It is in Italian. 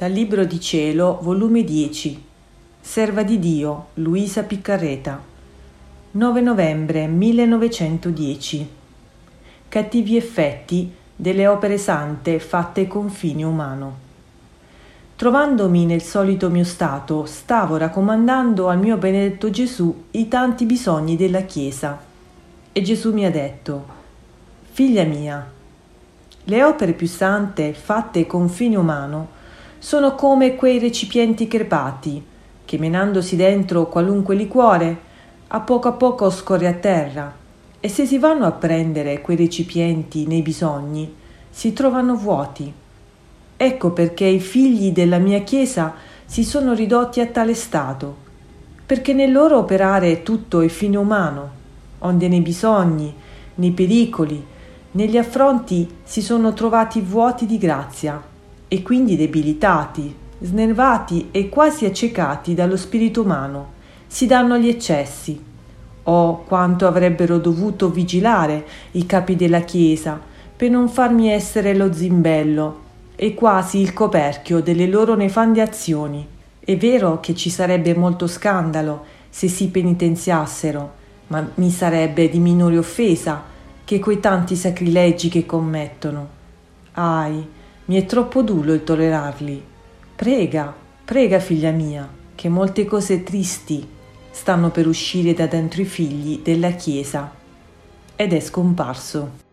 Dal Libro di Cielo, volume 10. Serva di Dio, Luisa Piccarreta. 9 novembre 1910. Cattivi effetti delle opere sante fatte con fine umano. Trovandomi nel solito mio stato, stavo raccomandando al mio benedetto Gesù i tanti bisogni della Chiesa. E Gesù mi ha detto, Figlia mia, le opere più sante fatte con fine umano sono come quei recipienti crepati che menandosi dentro qualunque liquore a poco a poco scorre a terra e se si vanno a prendere quei recipienti nei bisogni si trovano vuoti. Ecco perché i figli della mia Chiesa si sono ridotti a tale stato, perché nel loro operare tutto è fine umano, onde nei bisogni, nei pericoli, negli affronti si sono trovati vuoti di grazia e quindi debilitati, snervati e quasi accecati dallo spirito umano, si danno agli eccessi. Oh, quanto avrebbero dovuto vigilare i capi della Chiesa per non farmi essere lo zimbello e quasi il coperchio delle loro nefande azioni. È vero che ci sarebbe molto scandalo se si penitenziassero, ma mi sarebbe di minore offesa che quei tanti sacrilegi che commettono. Ahi, mi è troppo duro il tollerarli. Prega, prega figlia mia, che molte cose tristi stanno per uscire da dentro i figli della Chiesa. Ed è scomparso.